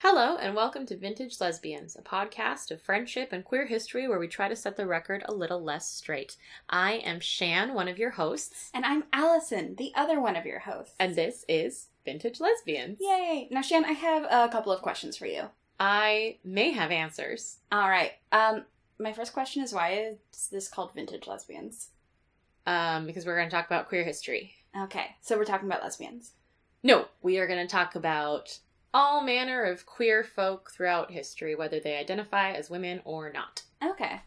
Hello, and welcome to Vintage Lesbians, a podcast of friendship and queer history where we try to set the record a little less straight. I am Shan, one of your hosts, And I'm Alison, the other one of your hosts. and this is Vintage Lesbians. Yay! Now, Shan, I have a couple of questions for you. I may have answers. All right. Um, my first question is why is this called Vintage Lesbians? Um, because we're going to talk about queer history. Okay, so we're talking about lesbians. No, we are going to talk about all manner of queer folk throughout history, whether they identify as women or not. Okay.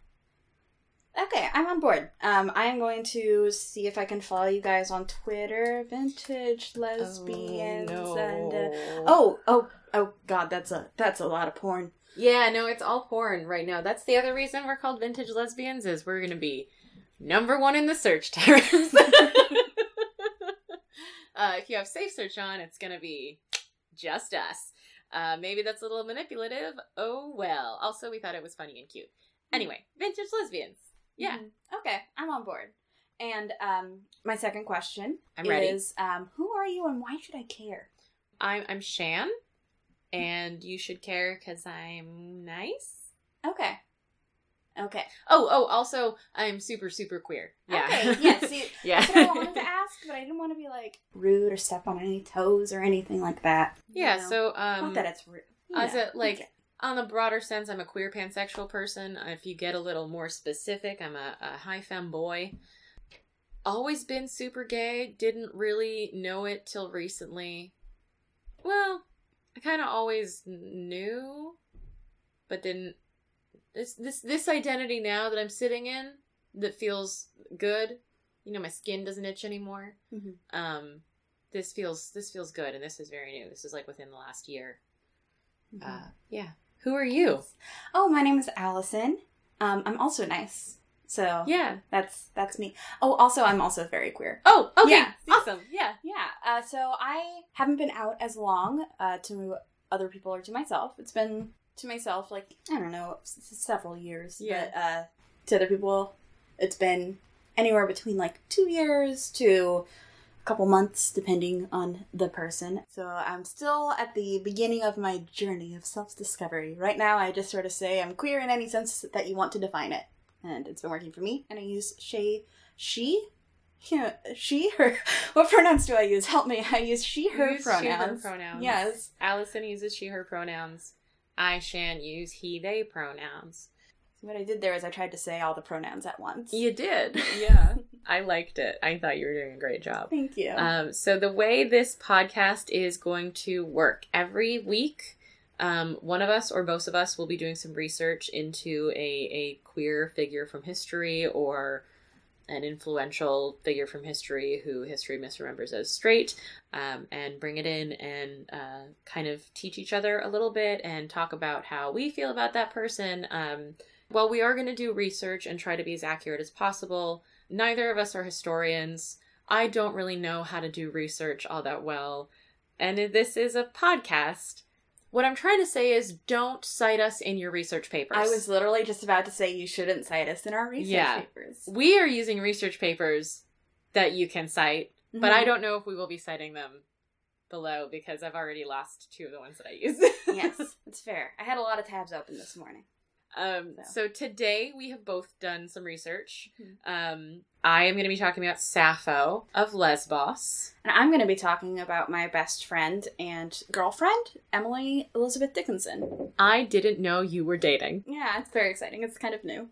Okay, I'm on board. Um, I'm going to see if I can follow you guys on Twitter, Vintage Lesbians, oh, and uh, oh, oh, oh, God, that's a that's a lot of porn. Yeah, no, it's all porn right now. That's the other reason we're called vintage lesbians is we're gonna be number one in the search terms. uh, if you have safe search on, it's gonna be just us. Uh, maybe that's a little manipulative. Oh well. Also, we thought it was funny and cute. Anyway, vintage lesbians. Yeah, Mhm. Okay, I'm on board. And um, my second question I'm ready. is um, who are you and why should I care? I'm I'm Shan, and you should care because I'm nice. Okay. Okay. Oh, oh, also I'm super super queer. Yeah. Okay. Yeah. See, yeah. that's what I wanted to ask, but I didn't want to be like rude or step on any toes or anything like that. Yeah, know? so um not that it's rude. you as know. a like on a broader sense, I'm a queer pansexual person. If you get a little more specific, I'm a, a high femme boy. Always been super gay. Didn't really know it till recently. Well, I kind of always knew, but didn't. This this this identity now that I'm sitting in that feels good. You know, my skin doesn't itch anymore. Mhm. Um, this feels this feels good, and this is very new. This is like within the last year. Mhm. Uh, yeah. Who are you? oh, my name is Alison. Um, I'm also nice. So Yeah. that's that's me. Oh, also I'm also very queer. Oh, okay. Yeah. Awesome. Yeah. Yeah. Uh, so I haven't been out as long uh, to other people or to myself. It's been to myself like I don't know several years. Yeah. But uh, to other people, it's been anywhere between like two years to a couple months, depending on the person. So I'm still at the beginning of my journey of self discovery. Right now, I just sort of say I'm queer in any sense that you want to define it, and it's been working for me. And I use she, she. Yeah, she, her. What pronouns do I use? Help me. I use she, her You use pronouns. She, her pronouns. Yes. Alison uses she, her pronouns. I, Shan, use he, they pronouns. So what I did there is I tried to say all the pronouns at once. You did. Yeah. I liked it. I thought you were doing a great job. Thank you. Um, so the way this podcast is going to work every week, um, one of us or both of us will be doing some research into a, a queer figure from history or an influential figure from history who history misremembers as straight, um, and bring it in and uh, kind of teach each other a little bit and talk about how we feel about that person. Um, while we are going to do research and try to be as accurate as possible, neither of us are historians. I don't really know how to do research all that well. And this is a podcast. What I'm trying to say is don't cite us in your research papers. I was literally just about to say you shouldn't cite us in our research Yeah. papers. We are using research papers that you can cite, but Mhm. I don't know if we will be citing them below because I've already lost two of the ones that I use. yes, it's fair. I had a lot of tabs open this morning. Um, So. so today we have both done some research. Mhm. Um, I am going to be talking about Sappho of Lesbos. And I'm going to be talking about my best friend and girlfriend, Emily Elizabeth Dickinson. I didn't know you were dating. Yeah, it's very exciting. It's kind of new.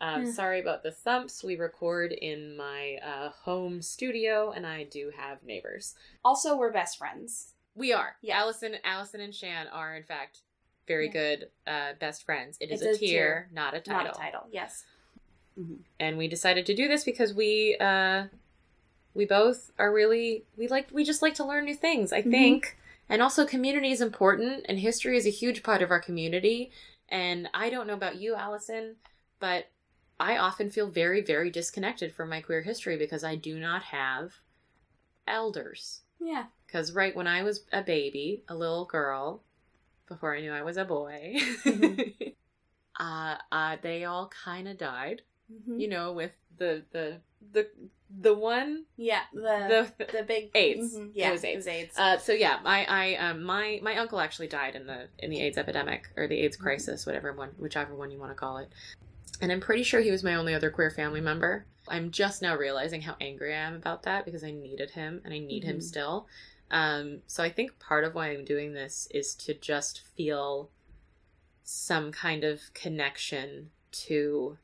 Um, Hmm. Sorry about the thumps. We record in my uh, home studio, and I do have neighbors. Also, we're best friends. We are. Yeah. Alison, Alison, and Shan are in fact very Yeah. good uh, best friends. It is It's a, a tier, tier, not a title. Not a title. Yes. And we decided to do this because we uh, we both are really we like we just like to learn new things. I Mhm. think, and also community is important, and history is a huge part of our community. And I don't know about you, Alison, but I often feel very, very disconnected from my queer history because I do not have elders. Yeah. Because right when I was a baby, a little girl, before I knew I was a boy, uh, uh, they all kind of died. Mhm. You know, with the the the the one Yeah, the the, the big AIDS. Mhm, It was AIDS. AIDS. Uh, so yeah, my I um my my uncle actually died in the in the AIDS epidemic or the AIDS crisis, whatever one, whichever one you want to call it. And I'm pretty sure he was my only other queer family member. I'm just now realizing how angry I am about that because I needed him and I need him Mhm. still. Um, so I think part of why I'm doing this is to just feel some kind of connection to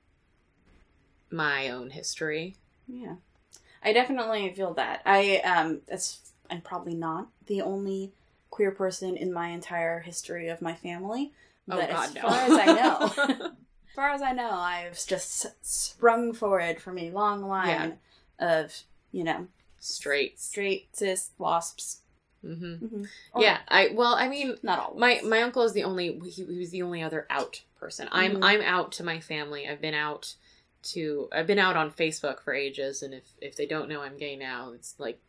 my own history. Yeah. I definitely feel that. I um it's I'm probably not the only queer person in my entire history of my family. Oh But God, as no! far as I know, as far as I know, I've just sprung forward from a long line of, you know, Straight. straight cis wasps. hmm Mm-hmm. Yeah, I well, I mean, Not all. my my uncle is the only he, he was the only other out person. I'm Mhm. I'm out to my family. I've been out to I've been out on Facebook for ages, and if if they don't know I'm gay now, it's like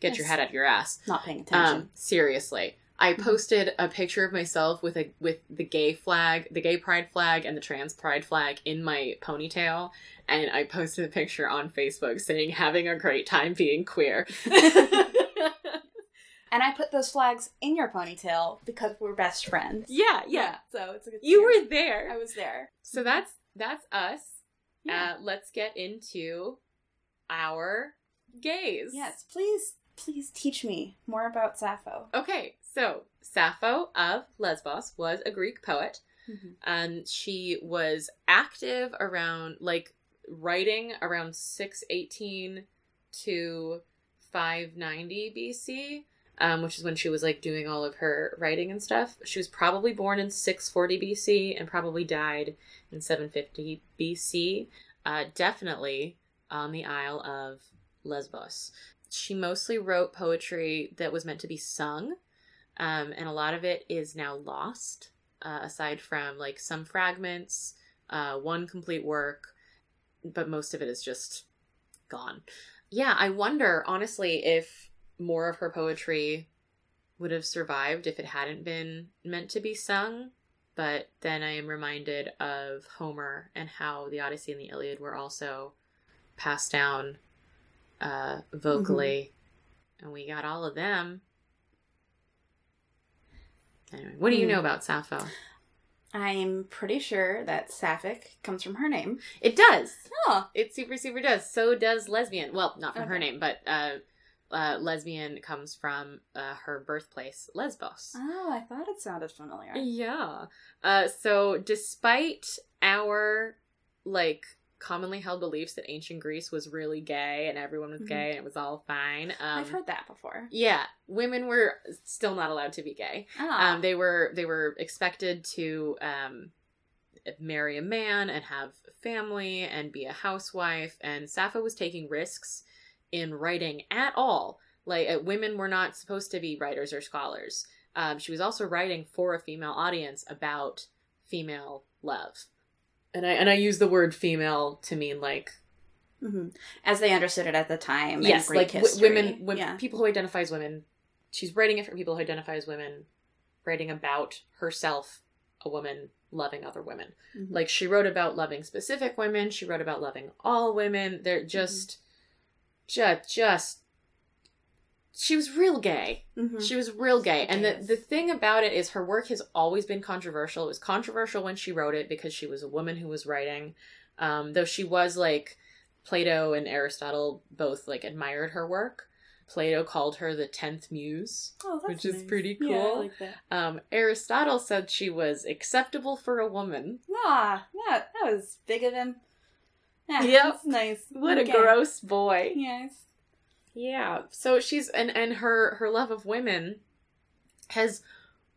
get your head out of your ass. not paying attention. Um, seriously. I Mhm. posted a picture of myself with a with the gay flag, the gay pride flag, and the trans pride flag in my ponytail, and I posted a picture on Facebook saying "having a great time being queer." and I put those flags in your ponytail because we're best friends. yeah, yeah, So it's a good you series. were there. I was there. So that's that's us. Yeah. Uh, let's get into our gays. yes, please, please teach me more about Sappho. Okay, so Sappho of Lesbos was a Greek poet. Mhm. Um, she was active around like writing around 618 to 590 BC. Um, which is when she was like doing all of her writing and stuff. She was probably born in 640 BC and probably died in 750 BC. Uh, definitely on the Isle of Lesbos. She mostly wrote poetry that was meant to be sung, um, and a lot of it is now lost, uh, aside from like some fragments, uh, one complete work, but most of it is just gone. Yeah, I wonder, honestly, if more of her poetry would have survived if it hadn't been meant to be sung. But then I am reminded of Homer and how the Odyssey and the Iliad were also passed down uh, vocally, and we got all of them. Anyway, what do you know about Sappho? I'm pretty sure that Sapphic comes from her name. It does. Oh, It super super does. So does lesbian. Well, not from her Okay. name, but uh, uh, lesbian comes from uh, her birthplace, Lesbos. oh, I thought it sounded familiar. Yeah. Uh, so despite our like commonly held beliefs that ancient Greece was really gay and everyone was Mhm. gay and it was all fine. Um, I've heard that before. Yeah, women were still not allowed to be gay. Ah, Um, they were they were expected to um, marry a man and have a family and be a housewife. And Sappho was taking risks in writing at all. Like uh, women were not supposed to be writers or scholars. Um, she was also writing for a female audience about female love. And I and I use the word female to mean like hmm as they understood it at the time. yes, like w- women, women Yeah. people who identify as women. She's writing it for people who identify as women, writing about herself, a woman loving other women. Mhm. Like she wrote about loving specific women. She wrote about loving all women. Mm-hmm. They're just, just, just. She was real gay. Mhm. She was real gay. And the, the thing about it is her work has always been controversial. It was controversial when she wrote it because she was a woman who was writing. Um, though she was like Plato and Aristotle both like admired her work. Plato called her the tenth muse. Oh, that's which is nice. pretty Yeah, I cool. like that. Um, Aristotle said she was acceptable for a woman. Ah, that that was big of him. Yeah, Yep. that's nice. What Okay. a gross boy. Yes. Yeah. So she's and and her her love of women has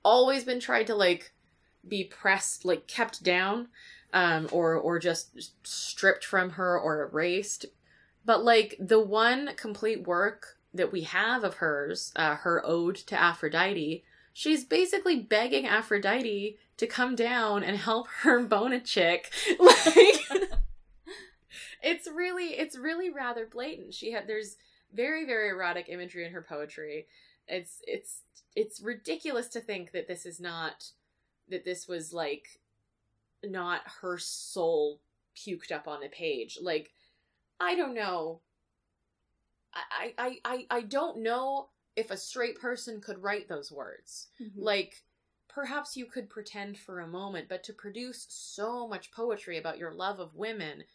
always been tried to like be pressed like kept down um or or just stripped from her or erased. But like the one complete work that we have of hers, uh, her ode to Aphrodite, she's basically begging Aphrodite to come down and help her bone a chick. Like it's really it's really rather blatant. She had there's very very erotic imagery in her poetry. It's it's it's ridiculous to think that this is not that this was like not her soul puked up on the page. Like I don't know I, I, I, I don't know if a straight person could write those words. Mhm. Like, perhaps you could pretend for a moment, but to produce so much poetry about your love of women,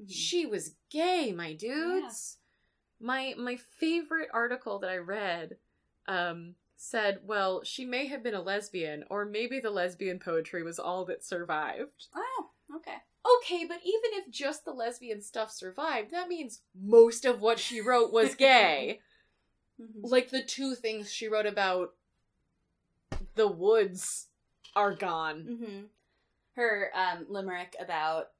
Mhm. she was gay, my dudes. My my favorite article that I read um said, well, she may have been a lesbian, or maybe the lesbian poetry was all that survived. Oh, okay. Okay, but even if just the lesbian stuff survived, that means most of what she wrote was gay. Mhm. like the two things she wrote about the woods are gone. hmm Her um, limerick about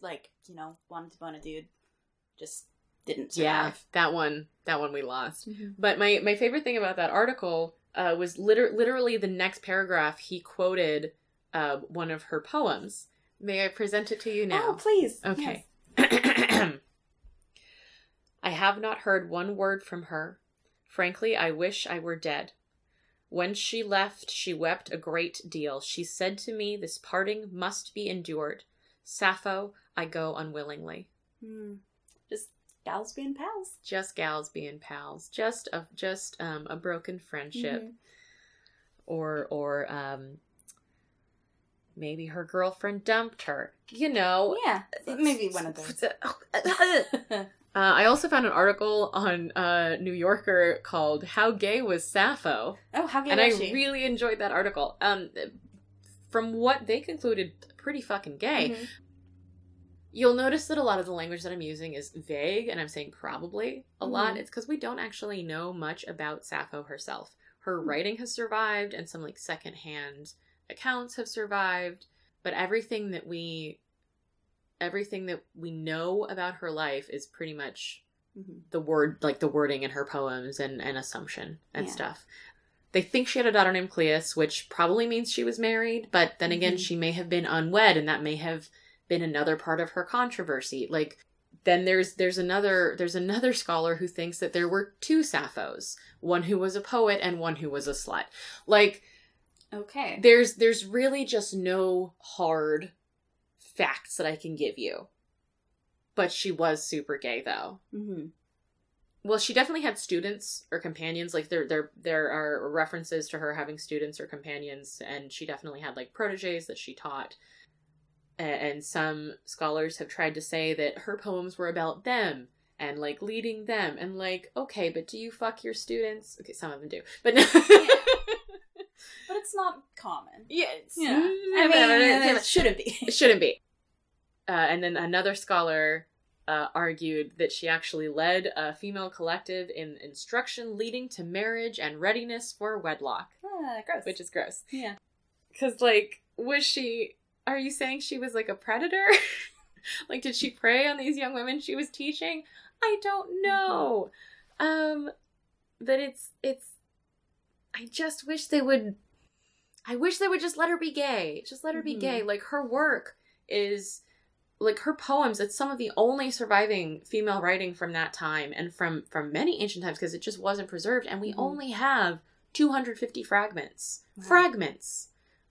like you know wanting to bone a dude just didn't Yeah, that one, that one we lost. Mhm. But my my favorite thing about that article uh, was liter- literally the next paragraph. He quoted uh, one of her poems. May I present it to you now? Oh, please. Okay. I have not heard one word from her. Frankly, I wish I were dead. When she left, she wept a great deal. She said to me, This parting must be endured. Sappho, I go unwillingly. Mm. Just gals being pals. Just gals being pals. Just a just um a broken friendship. Mhm. Or or um maybe her girlfriend dumped her. You know. Yeah, maybe one of those. Uh, I also found an article on uh, New Yorker called "How Gay Was Sappho," oh, how gay and I was she? really enjoyed that article. Um, from what they concluded, pretty fucking gay. Mhm. You'll notice that a lot of the language that I'm using is vague, and I'm saying probably a lot. Mhm. It's because we don't actually know much about Sappho herself. Her Hmm. writing has survived, and some like secondhand accounts have survived, but everything that we everything that we know about her life is pretty much Mhm. the word like the wording in her poems and, and assumption and Yeah. stuff. They think she had a daughter named Cleis, which probably means she was married, but then again, Mhm. she may have been unwed, and that may have been another part of her controversy. Like then there's there's another there's another scholar who thinks that there were two Sapphos, one who was a poet and one who was a slut. Like Okay. there's there's really just no hard facts that I can give you. But she was super gay though. Mm-hmm. Well, she definitely had students or companions. Like there, there, there are references to her having students or companions, and she definitely had like proteges that she taught. And some scholars have tried to say that her poems were about them and like leading them. And like, okay, but do you fuck your students? Okay, some of them do, but no. But it's not common. yeah, it's- Yeah. I mean, it shouldn't be. it shouldn't be. Uh, and then another scholar uh, argued that she actually led a female collective in instruction leading to marriage and readiness for wedlock, Ah, gross. which is gross. yeah. Because, like, was she. Are you saying she was like a predator? like, did she prey on these young women she was teaching? I don't know. Um, but it's. it's. I just wish they would. I wish they would just let her be gay. Just let her be gay. Like, her work is like her poems it's some of the only surviving female writing from that time and from from many ancient times because it just wasn't preserved and we Mhm. only have 250 fragments Wow. fragments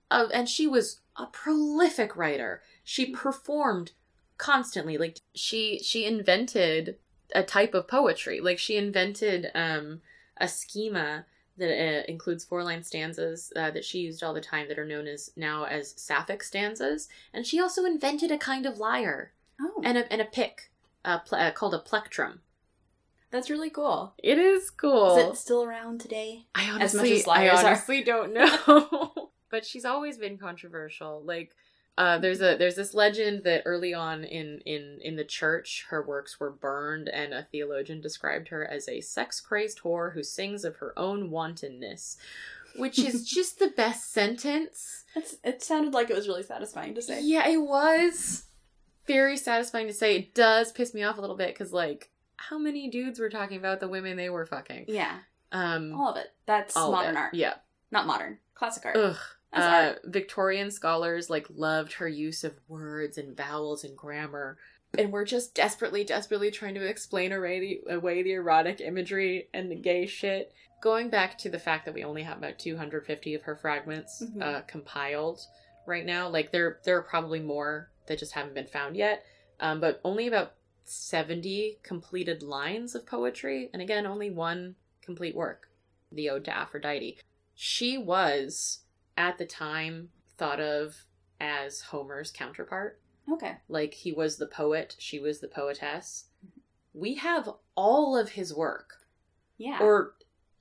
of and she was a prolific writer she Mm-hmm. performed constantly like she she invented a type of poetry like she invented um a schema that uh, includes four line stanzas uh, that she used all the time that are known as now as sapphic stanzas and she also invented a kind of lyre Oh, and a, and a pick uh, uh, called a plectrum that's really cool. it is cool Is it still around today? I As honestly, much as liars I are. honestly don't know. but she's always been controversial. Like, uh, there's a there's this legend that early on in in in the church, her works were burned, and a theologian described her as a sex crazed whore who sings of her own wantonness, which is just the best sentence. It's, it sounded like it was really satisfying to say. Yeah, it was very satisfying to say. It does piss me off a little bit because like. How many dudes were talking about the women they were fucking? Yeah, Um, all of it. That's modern art. Yeah, Not modern. Classic art. Ugh. Uh. Victorian scholars like loved her use of words and vowels and grammar, and we're just desperately, desperately trying to explain away the, away the erotic imagery and the gay shit. Going back to the fact that we only have about 250 of her fragments Mhm. uh, compiled right now, like there there are probably more that just haven't been found yet, um, but only about 70 completed lines of poetry, and again, only one complete work, the Ode to Aphrodite. She was, at the time, thought of as Homer's counterpart. Okay. Like he was the poet, she was the poetess. We have all of his work, Yeah. or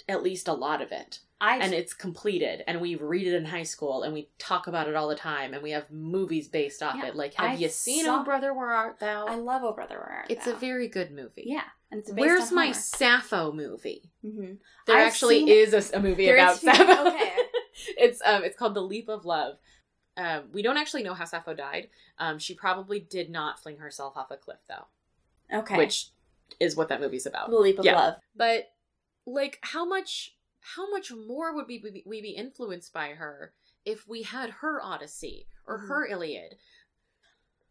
at least a lot of it, I and it's completed, and we read it in high school, and we talk about it all the time, and we have movies based off Yeah, it. Like, have I you seen saw- Oh Brother Where Art Thou? I love Oh Brother Where Art Thou. it's a very good movie. yeah, and it's based Where's my. Sappho movie? Mhm. There I've actually seen- is a movie There about is- Sappho. okay. It's um it's called The Leap of Love. Um, we don't actually know how Sappho died. Um, she probably did not fling herself off a cliff though, Okay. which is what that movie's about. the leap of yeah. love. But like, how much how much more would we be, we be influenced by her if we had her Odyssey or Mhm. her Iliad?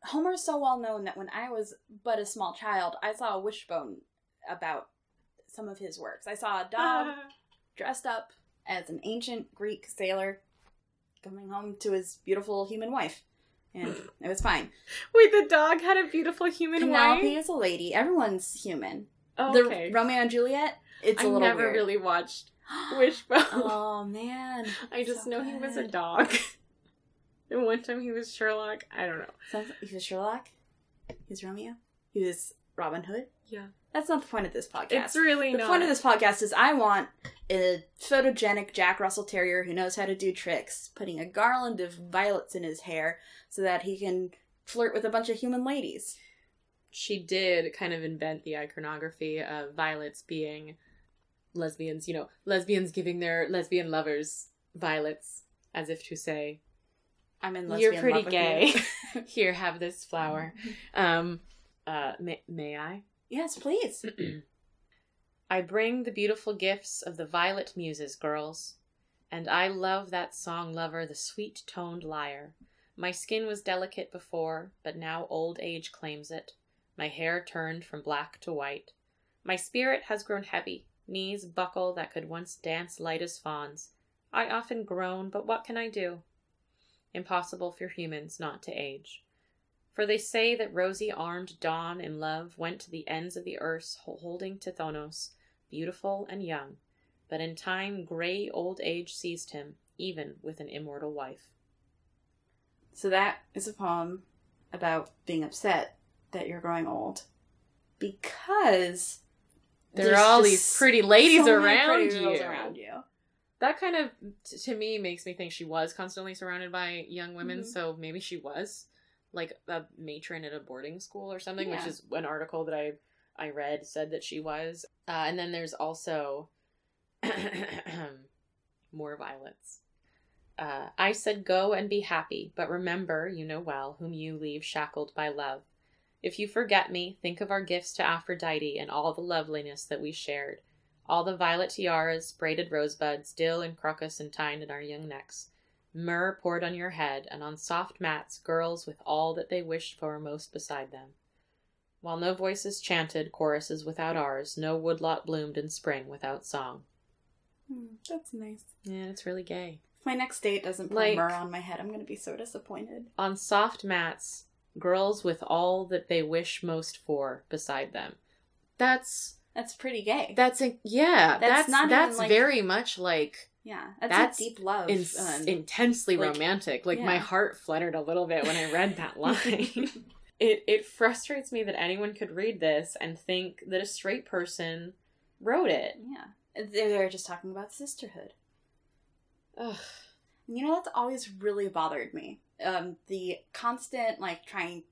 Homer's so well known that when I was but a small child, I saw a wishbone about some of his works. I saw a dog dressed up as an ancient Greek sailor coming home to his beautiful human wife. And it was fine. Wait, the dog had a beautiful human Penelope wife. is a lady. Everyone's human. Oh, The okay. Romeo and Juliet, it's a I little bit. I never weird. really watched Wishbone. oh man. I just So know he was a dog. and one time he was Sherlock. I don't know. Sounds he was Sherlock. He was Romeo. He was Robin Hood. Yeah. That's not the point of this podcast. It's really the not. point of this podcast is I want a photogenic Jack Russell Terrier who knows how to do tricks, putting a garland of violets in his hair so that he can flirt with a bunch of human ladies. she did kind of invent the iconography of violets being lesbians, you know, lesbians giving their lesbian lovers violets as if to say, I'm in You're pretty gay. you. Here, have this flower. Um, uh, may, may I? yes, please. I bring the beautiful gifts of the violet muses, girls. And I love that song lover, the sweet toned lyre. My skin was delicate before, but now old age claims it. My hair turned from black to white. My spirit has grown heavy, knees buckle that could once dance light as fawns. I often groan, but what can I do? Impossible for humans not to age. For they say that rosy armed dawn in love went to the ends of the earth holding Tithonus, beautiful and young, but in time gray old age seized him, even with an immortal wife. So that is a poem about being upset that you're growing old because There are all these pretty ladies so around pretty you. around you. That kind of, t- to me, makes me think she was constantly surrounded by young women, Mhm. so maybe she was like a matron at a boarding school or something, Yeah. which is an article that I I read said that she was. Uh, and then there's also more violence. Uh, I said, Go and be happy, but remember, you know well, whom you leave shackled by love. If you forget me, think of our gifts to Aphrodite and all the loveliness that we shared. All the violet tiaras, braided rosebuds, dill and crocus and entwined in our young necks. Myrrh poured on your head, and on soft mats, girls with all that they wished for most beside them. While no voices chanted choruses without ours, no woodlot bloomed in spring without song. Hmm, that's nice. Yeah, it's really gay. If my next date doesn't put Like- myrrh on my head, I'm gonna be so disappointed. On soft mats, girls with all that they wish most for beside them. That's That's pretty gay. that's a yeah. That's That's not that's, like- very much like yeah, that's, that's deep love. in- um, intensely like, romantic. Like my heart fluttered a little bit when I read that line. it it frustrates me that anyone could read this and think that a straight person wrote it. yeah, they're, they're just talking about sisterhood. Ugh. You know that's always really bothered me. Um, the constant like trying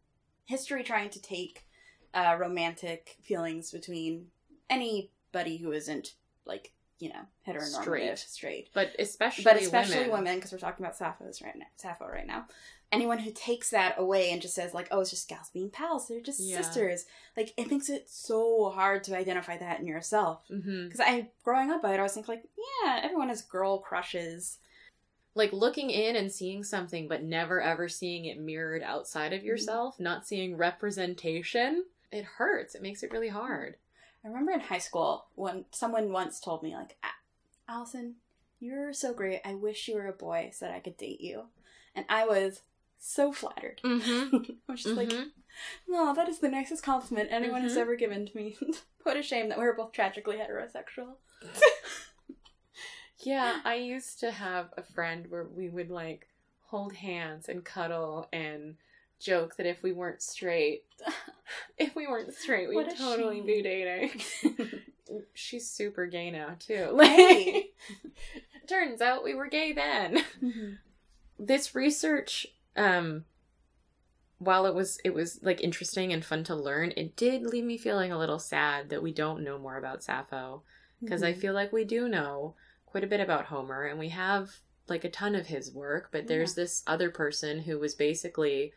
history trying to take uh, romantic feelings between anybody who isn't like you know heteronormative Straight. straight. But especially but especially women. because we're talking about Sappho's right now. Sappho right now. Anyone who takes that away and just says like, "Oh, it's just gals being pals. They're just Yeah. sisters," like it makes it so hard to identify that in yourself. Because I, growing up, I'd always think like, "Yeah, everyone has girl crushes." Like looking in and seeing something, but never ever seeing it mirrored outside Mm-hmm. of yourself, not seeing representation. It hurts. It makes it really hard. I remember in high school when someone once told me like, "Alison, you're so great. I wish you were a boy so that I could date you." And I was so flattered. Mm-hmm. I'm just like, no, that is the nicest compliment anyone has Mhm. ever given to me. what a shame that we're both tragically heterosexual. Yeah, I used to have a friend where we would like hold hands and cuddle and joke that if we weren't straight, if we weren't straight, we'd totally shame. be dating. She's super gay now too. Hey. turns out we were gay then. Mhm. This research, um, while it was it was like interesting and fun to learn, it did leave me feeling a little sad that we don't know more about Sappho because I Mhm. feel like we do know quite a bit about Homer and we have like a ton of his work, but there's this other person who was basically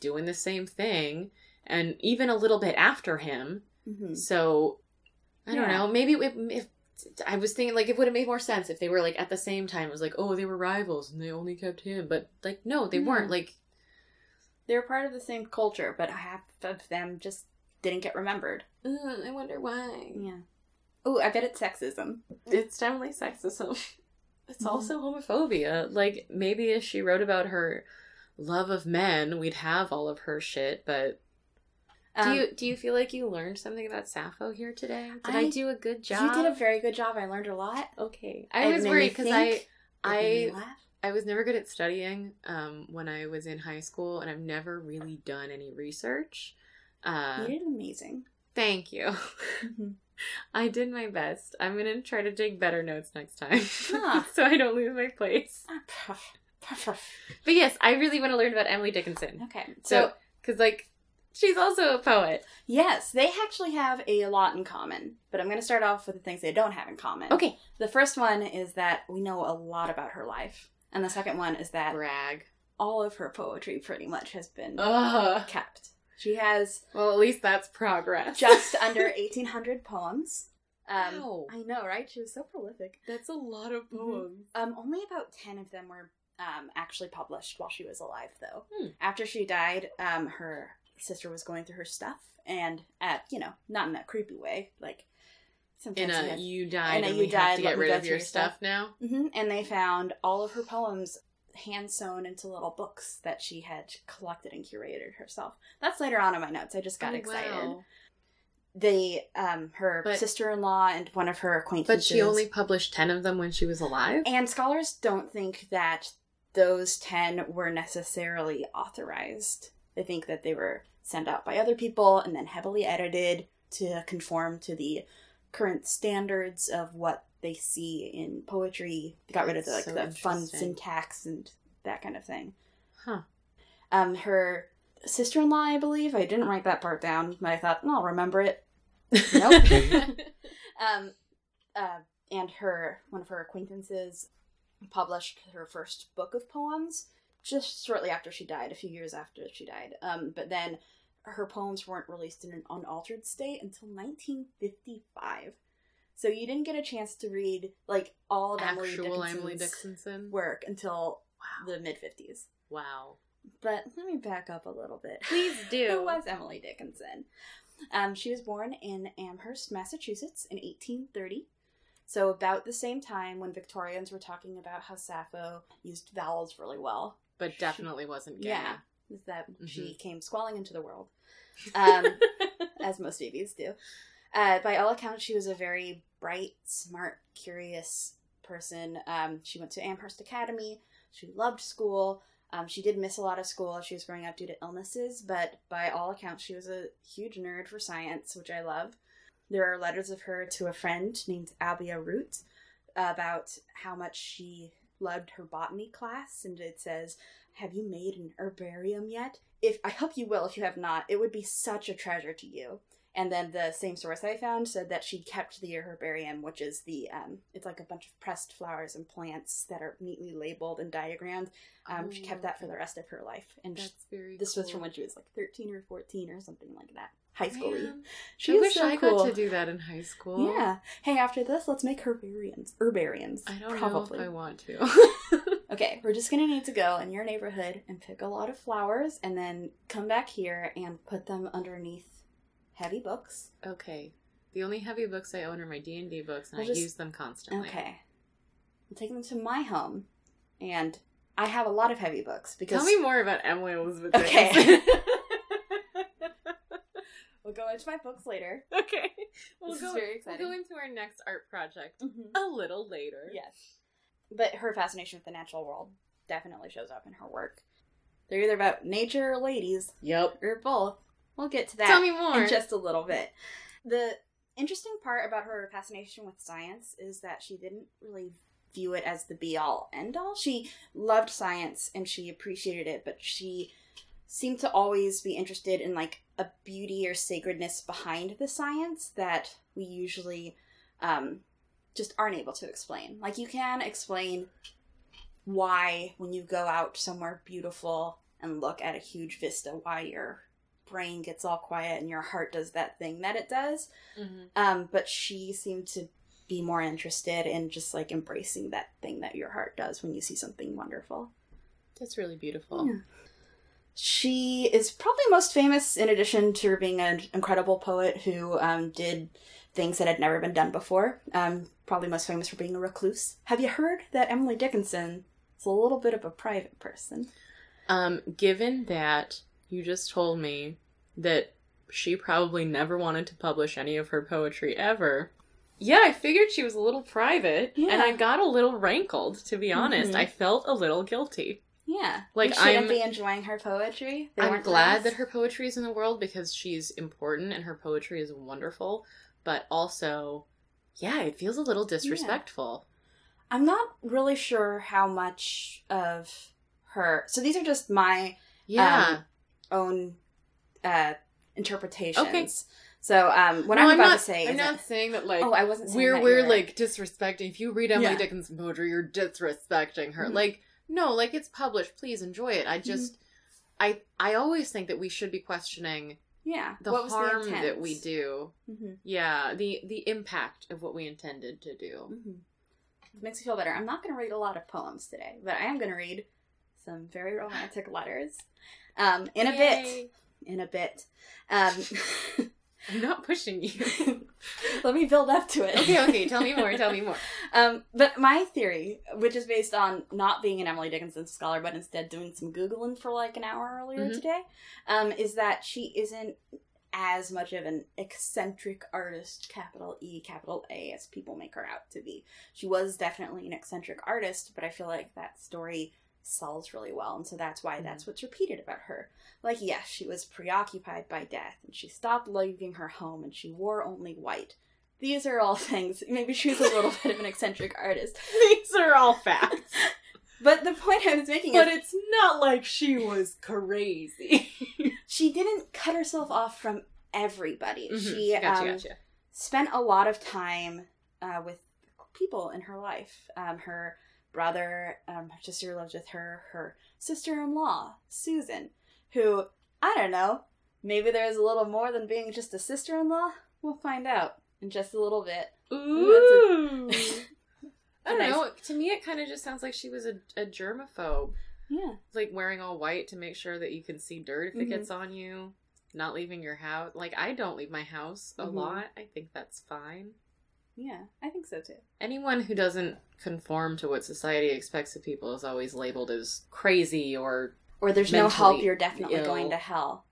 doing the same thing and even a little bit after him. Mhm. So I don't know, maybe if, if I was thinking like it would have made more sense if they were like at the same time. It was like, oh, they were rivals and they only kept him, but like no, they No. weren't. Like They're part of the same culture, but half of them just didn't get remembered. "Uh, I wonder why. Yeah. Oh, I bet it's sexism. It's definitely sexism. It's Mhm. also homophobia. Like maybe if she wrote about her love of men, we'd have all of her shit. But do Um, you do you feel like you learned something about Sappho here today? Did I, I- do a good job? You did a very good job. I learned a lot. okay. I It was worried because I think. It made me I laugh. I was never good at studying um, when I was in high school, and I've never really done any research. Uh, you did amazing. Thank you. I did my best. I'm gonna try to take better notes next time, Huh. so I don't lose my place. But yes, I really want to learn about Emily Dickinson okay, So- so because, like, she's also a poet. yes, they actually have a lot in common. But I'm going to start off with the things they don't have in common. Okay, The first one is that we know a lot about her life, and the second one is that brag. all of her poetry pretty much has been Ugh. kept. She has Well, at least that's progress. just under 1,800 poems. Um, Wow. I know, right? She was so prolific. That's a lot of poems. Um, only about 10 of them were um, actually published while she was alive, though. Hmm. After she died, um, her sister was going through her stuff, and at, you know, not in that creepy way, like sometimes In you a have- you died in a and you we have died, to get rid of your stuff, stuff. now. hmm And they found all of her poems hand sewn into little books that she had collected and curated herself. That's later on in my notes. I just got Oh, excited. wow. They, um, her sister-in-law and one of her acquaintances. But she only published 10 of them when she was alive? And scholars don't think that those 10 were necessarily authorized. I think that they were sent out by other people and then heavily edited to conform to the current standards of what they see in poetry. They got rid of the, like So the fun syntax and that kind of thing. Huh. Um, her sister-in-law, I believe. I didn't write that part down, but I thought, oh, I'll remember it. Nope. um, uh, and her one of her acquaintances published her first book of poems just shortly after she died, a few years after she died. Um, but then her poems weren't released in an unaltered state until 1955. So you didn't get a chance to read like all of Emily Actual Dickinson's Emily Dickinson? work until Wow. the mid 50s. Wow. But let me back up a little bit. Please do. Who was Emily Dickinson? Um, she was born in Amherst, Massachusetts in 1830. So, about the same time when Victorians were talking about how Sappho used vowels really well. But definitely wasn't gay. Yeah. Is that she Mhm. came squalling into the world, um, as most babies do. Uh, by all accounts, she was a very bright, smart, curious person. Um, she went to Amherst Academy. She loved school. Um, she did miss a lot of school as she was growing up due to illnesses, but by all accounts, she was a huge nerd for science, which I love. There are letters of her to a friend named Abiah Root about how much she loved her botany class, and it says, "Have you made an herbarium yet? If I hope you will. If you have not, it would be such a treasure to you." And then the same source I found said that she kept the herbarium, which is the um, it's like a bunch of pressed flowers and plants that are neatly labeled and diagrammed. Um, she Oh, kept that for the rest of her life, and sh- That's very this was from when she was like thirteen or fourteen or something like that, high school. She I is wish so I cool. got to do that in high school. Yeah. Hey, after this, let's make herbariums. Herbariums. I don't Probably. know if I want to. Okay, we're just gonna need to go in your neighborhood and pick a lot of flowers, and then come back here and put them underneath heavy books. okay. The only heavy books I own are my D and D books, and We'll I just- use them constantly. Okay. I'll take them to my home, and I have a lot of heavy books because Tell me more about Emily Elizabeth. Okay. We'll go into my books later. okay. We'll This go, is very we'll go into our next art project mm-hmm. a little later. Yes. But her fascination with the natural world definitely shows up in her work. They're either about nature or ladies, Yep. or both. We'll get to that Tell me more. in just a little bit. The interesting part about her fascination with science is that she didn't really view it as the be all end all. She loved science and she appreciated it, but she seemed to always be interested in like a beauty or sacredness behind the science that we usually um, just aren't able to explain. Like you can explain why when you go out somewhere beautiful and look at a huge vista, why your brain gets all quiet and your heart does that thing that it does. Mhm. Um, but she seemed to be more interested in just like embracing that thing that your heart does when you see something wonderful. That's really beautiful. Yeah. She is probably most famous in addition to being an incredible poet who um, did things that had never been done before. Um, probably most famous for being a recluse. Have you heard that Emily Dickinson is a little bit of a private person? Um, given that you just told me that she probably never wanted to publish any of her poetry ever. Yeah, I figured she was a little private, and I got a little rankled, to be honest. Mhm. I felt a little guilty. Yeah, Like, shouldn't I'm- be enjoying her poetry. They I'm glad nice. that her poetry is in the world because she's important and her poetry is wonderful, but also, yeah, it feels a little disrespectful. I'm not really sure how much of her. So these are just my Yeah. own uh, interpretations. Okay. So um, what No, I'm about not, to say I'm is not saying that like oh, I wasn't. We're we're like disrespecting. If you read Emily Yeah. Dickinson poetry, you're disrespecting her. Mhm. Like no, like it's published. Please enjoy it. I Mm-hmm. just, I I always think that we should be questioning yeah. the what harm the that we do. hmm Yeah, the the impact of what we intended to do. hmm It makes me feel better. I'm not going to read a lot of poems today, but I am going to read some very romantic letters. Um, in a bit. In a bit. Um, I'm not pushing you. let me build up to it. okay, okay. Tell me more. Tell me more. Um, but my theory, which is based on not being an Emily Dickinson scholar, but instead doing some Googling for like an hour earlier Mhm. today, um, is that she isn't as much of an eccentric artist, capital E, capital A, as people make her out to be. She was definitely an eccentric artist, but I feel like that story sells really well, and so that's why that's what's repeated about her. Like, yes, she was preoccupied by death, and she stopped leaving her home, and she wore only white. These are all things. Maybe she was a little bit of an eccentric artist. These are all facts. But the point I was making But is it's not like she was crazy. she didn't cut herself off from everybody. She Mm-hmm. gotcha, um, gotcha. spent a lot of time uh, with people in her life. Um, her brother, um, her sister lived with her, her sister in law, Susan, who, I don't know, maybe there's a little more than being just a sister in law. We'll find out in just a little bit. Ooh. I don't nice- know. To me, it kind of just sounds like she was a, a germaphobe. Yeah. Like wearing all white to make sure that you can see dirt if it Mhm. gets on you. Not leaving your house. Like, I don't leave my house a Mhm. lot. I think that's fine. Yeah, I think so too. Anyone who doesn't conform to what society expects of people is always labeled as crazy or Or there's no help, you're definitely ill. going to hell.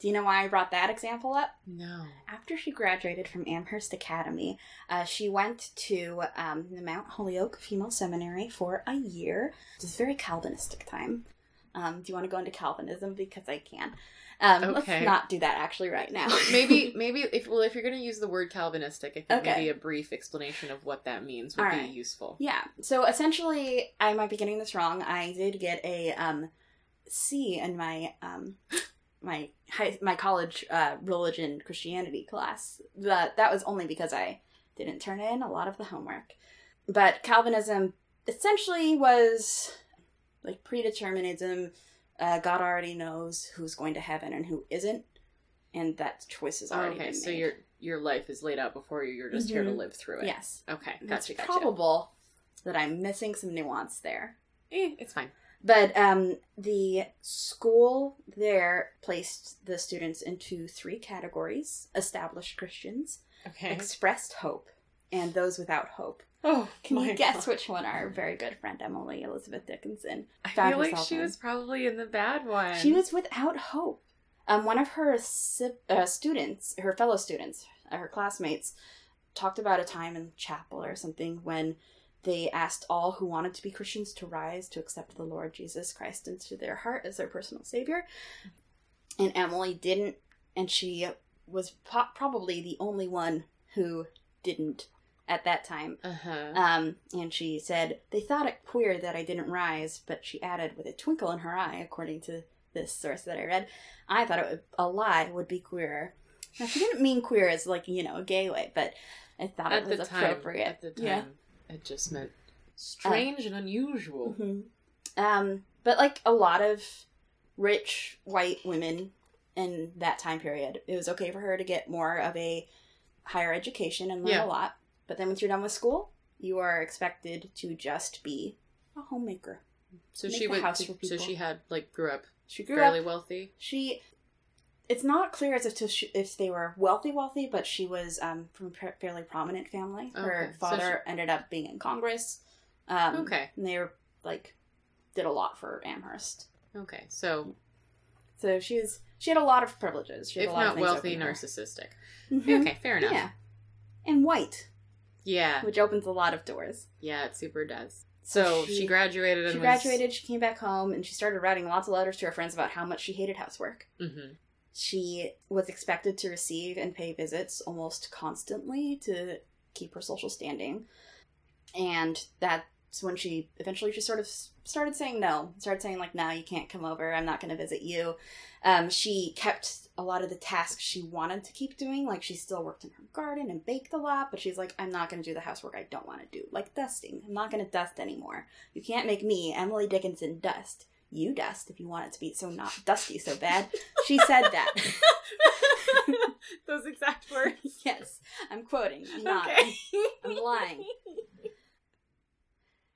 Do you know why I brought that example up? no. After she graduated from Amherst Academy, uh, she went to um, the Mount Holyoke Female Seminary for a year. It was a very Calvinistic time. Um, do you want to go into Calvinism? Because I can. Um, Okay. Let's not do that actually right now. maybe maybe if well if you're going to use the word Calvinistic, I think Okay. maybe a brief explanation of what that means would All be right. useful. Yeah. So essentially, I might be getting this wrong. I did get a um, C in my um, my high, my college uh, religion Christianity class. But that was only because I didn't turn in a lot of the homework. But Calvinism essentially was like predeterminism. Uh, God already knows who's going to heaven and who isn't, and that choice is already okay, so made. your your life is laid out before you. You're just here to Mhm. live through it. yes. Okay, And gotcha, it's gotcha. probable that I'm missing some nuance there. Eh, it's fine. But um, the school there placed the students into three categories established Christians, Okay. expressed hope, and those without hope. Oh, Can you guess God. which one our very good friend Emily Elizabeth Dickinson? I feel like she in? was probably in the bad one. She was without hope. Um, one of her uh, students, her fellow students, uh, her classmates, talked about a time in chapel or something when they asked all who wanted to be Christians to rise to accept the Lord Jesus Christ into their heart as their personal savior. And Emily didn't, and she was po- probably the only one who didn't at that time. Uh huh. Um, and she said, They thought it queer that I didn't rise, but she added with a twinkle in her eye, according to this source that I read, I thought it would, a lie would be queerer. Now, she didn't mean queer as, like, you know, a gay way, but I thought at it was time, appropriate. at the time, Yeah. it just meant strange and unusual. Mhm. Um, but, like, a lot of rich white women in that time period, it was okay for her to get more of a higher education and learn Yeah. a lot. But then once you're done with school, you are expected to just be a homemaker. So Make she would. house for So she had like grew up She grew fairly up. wealthy. She. It's not clear as if to sh- if they were wealthy, wealthy, but she was um, from a fa- fairly prominent family. Her Okay, so father ended up being in Congress. Um, Okay. and they were like did a lot for Amherst. Okay, so So she was she had a lot of privileges. She had if a lot not wealthy, to narcissistic. Mhm. Okay, fair enough. Yeah, and white, Yeah, which opens a lot of doors. yeah, it super does. So she, She- graduated and She was- graduated. She came back home, and she started writing lots of letters to her friends about how much she hated housework. Mhm. She was expected to receive and pay visits almost constantly to keep her social standing. And that's when she eventually just sort of started saying no. Started saying, like, no, you can't come over. I'm not going to visit you. Um, she kept a lot of the tasks she wanted to keep doing. Like, she still worked in her garden and baked a lot, but she's like, I'm not going to do the housework I don't want to do. Like dusting. I'm not going to dust anymore. You can't make me, Emily Dickinson, dust. You dust if you want it to be so not dusty so bad. She said that. Those exact words. yes, I'm quoting. I'm not. Okay. I'm lying.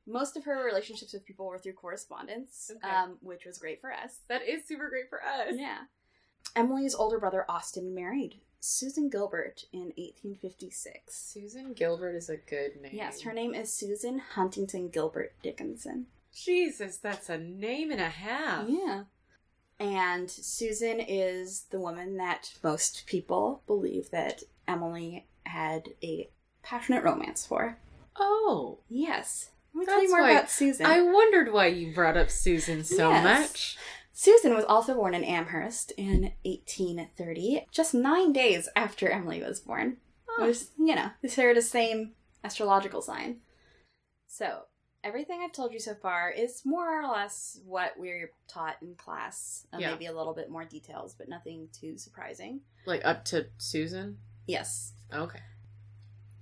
Most of her relationships with people were through correspondence, Okay. um, which was great for us. That is super great for us. Yeah. Emily's older brother Austin married Susan Gilbert in 1856. Susan Gilbert is a good name. Yes, her name is Susan Huntington Gilbert Dickinson. Jesus, that's a name and a half. Yeah. And Susan is the woman that most people believe that Emily had a passionate romance for. Oh, Yes. Let me tell you more why about Susan. I wondered why you brought up Susan so Yes. much. Susan was also born in Amherst in 1830, just nine days after Emily was born. Oh. Was, you know, they share the same astrological sign. So, everything I've told you so far is more or less what we're taught in class. Uh, Yeah. Maybe a little bit more details, but nothing too surprising. Like up to Susan? Yes. Okay.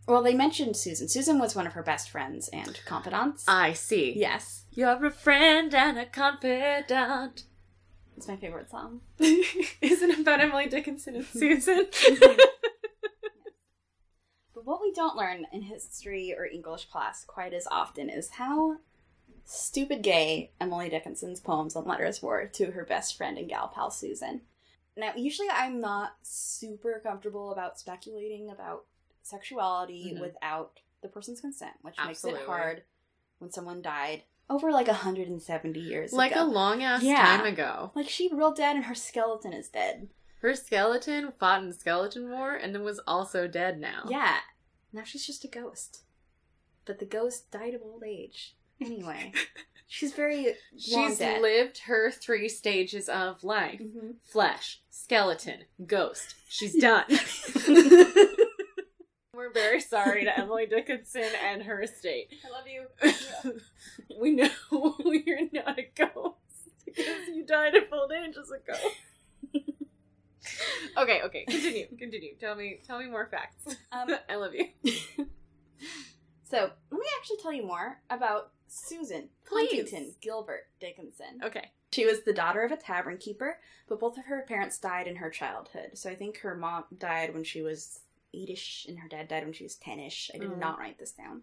Well, they mentioned Susan. Susan was one of her best friends and confidants. I see. yes. You're a friend and a confidant. It's my favorite song. Isn't it about Emily Dickinson and Susan? But what we don't learn in history or English class quite as often is how stupid gay Emily Dickinson's poems and letters were to her best friend and gal pal Susan. Now, usually I'm not super comfortable about speculating about sexuality Mhm. without the person's consent, which Absolutely. makes it hard when someone died over like 170 years ago. like ago. a long ass Yeah. time ago. like she real dead and her skeleton is dead. Her skeleton fought in the skeleton war and then was also dead now. Yeah. Now she's just a ghost. But the ghost died of old age. Anyway, she's very She's dead. lived her three stages of life. Mhm. Flesh, skeleton, ghost. She's done. We're very sorry to Emily Dickinson and her estate. I love you. we know you're not a ghost because you died of old age as a ghost. okay, okay, continue, continue. Tell me, tell me more facts. Um, I love you. so let me actually tell you more about Susan Please. Huntington Gilbert Dickinson. Okay. She was the daughter of a tavern keeper, but both of her parents died in her childhood. So I think her mom died when she was eight-ish, and her dad died when she was ten-ish. I did Oh. not write this down.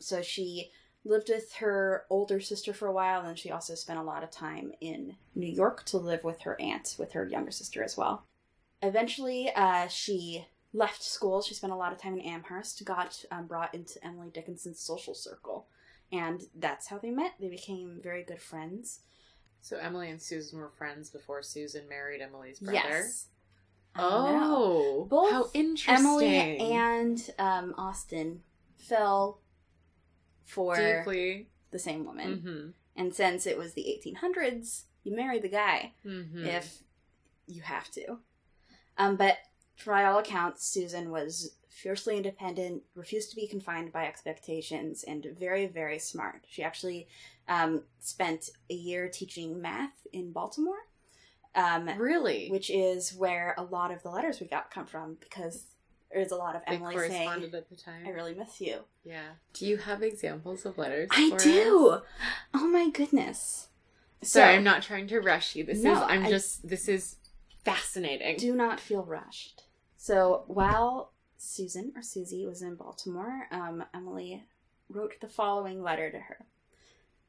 So she lived with her older sister for a while, and she also spent a lot of time in New York to live with her aunt, with her younger sister as well. Eventually, uh, she left school. She spent a lot of time in Amherst, got um, brought into Emily Dickinson's social circle. And that's how they met. They became very good friends. So Emily and Susan were friends before Susan married Emily's brother. Yes. Oh, Both how interesting. Emily and um, Austin fell for deeply. the same woman. Mm-hmm. And since it was the 1800s, you marry the guy Mm-hmm. if you have to. Um, but by all accounts, Susan was fiercely independent, refused to be confined by expectations, and very, very smart. She actually um, spent a year teaching math in Baltimore, um, really, which is where a lot of the letters we got come from because there's a lot of Emily saying, at the time. I really miss you. yeah. Do you have examples of letters? I do! us? Oh my goodness. Sorry, So- I'm not trying to rush you. This No, is. I'm I- just. This is fascinating. Do not feel rushed. So while Susan or Susie was in Baltimore, um, Emily wrote the following letter to her.